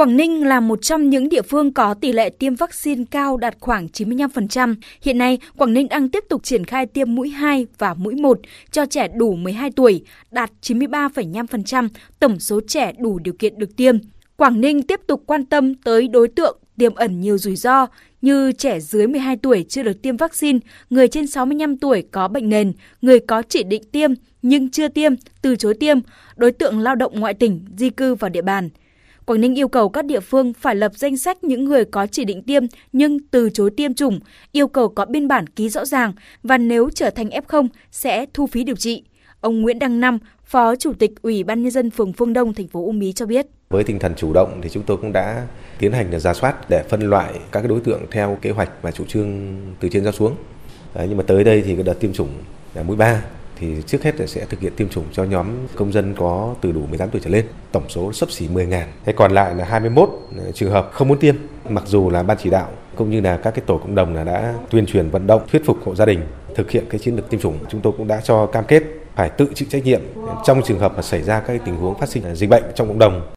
Quảng Ninh là một trong những địa phương có tỷ lệ tiêm vaccine cao đạt khoảng 95%. Hiện nay, Quảng Ninh đang tiếp tục triển khai tiêm mũi 2 và mũi 1 cho trẻ đủ 12 tuổi, đạt 93,5% tổng số trẻ đủ điều kiện được tiêm. Quảng Ninh tiếp tục quan tâm tới đối tượng tiềm ẩn nhiều rủi ro như trẻ dưới 12 tuổi chưa được tiêm vaccine, người trên 65 tuổi có bệnh nền, người có chỉ định tiêm nhưng chưa tiêm, từ chối tiêm, đối tượng lao động ngoại tỉnh, di cư vào địa bàn. Quảng Ninh yêu cầu các địa phương phải lập danh sách những người có chỉ định tiêm nhưng từ chối tiêm chủng, yêu cầu có biên bản ký rõ ràng và nếu trở thành F0 sẽ thu phí điều trị. Ông Nguyễn Đăng Năm, Phó Chủ tịch Ủy ban nhân dân phường Phương Đông, thành phố Uông Bí cho biết. Với tinh thần chủ động thì chúng tôi cũng đã tiến hành giả soát để phân loại các đối tượng theo kế hoạch và chủ trương từ trên ra xuống. Đấy, nhưng mà tới đây thì cái đợt tiêm chủng là mũi 3 thì trước hết là sẽ thực hiện tiêm chủng cho nhóm công dân có từ đủ 18 tuổi trở lên, tổng số sấp xỉ 10.000 Thế còn lại là 21 ờ, trường hợp không muốn tiêm, mặc dù là ban chỉ đạo cũng như là các cái tổ cộng đồng là đã tuyên truyền vận động thuyết phục hộ gia đình thực hiện cái chiến lược tiêm chủng. Chúng tôi cũng đã cho cam kết phải tự chịu trách nhiệm trong trường hợp mà xảy ra các tình huống phát sinh dịch bệnh trong cộng đồng.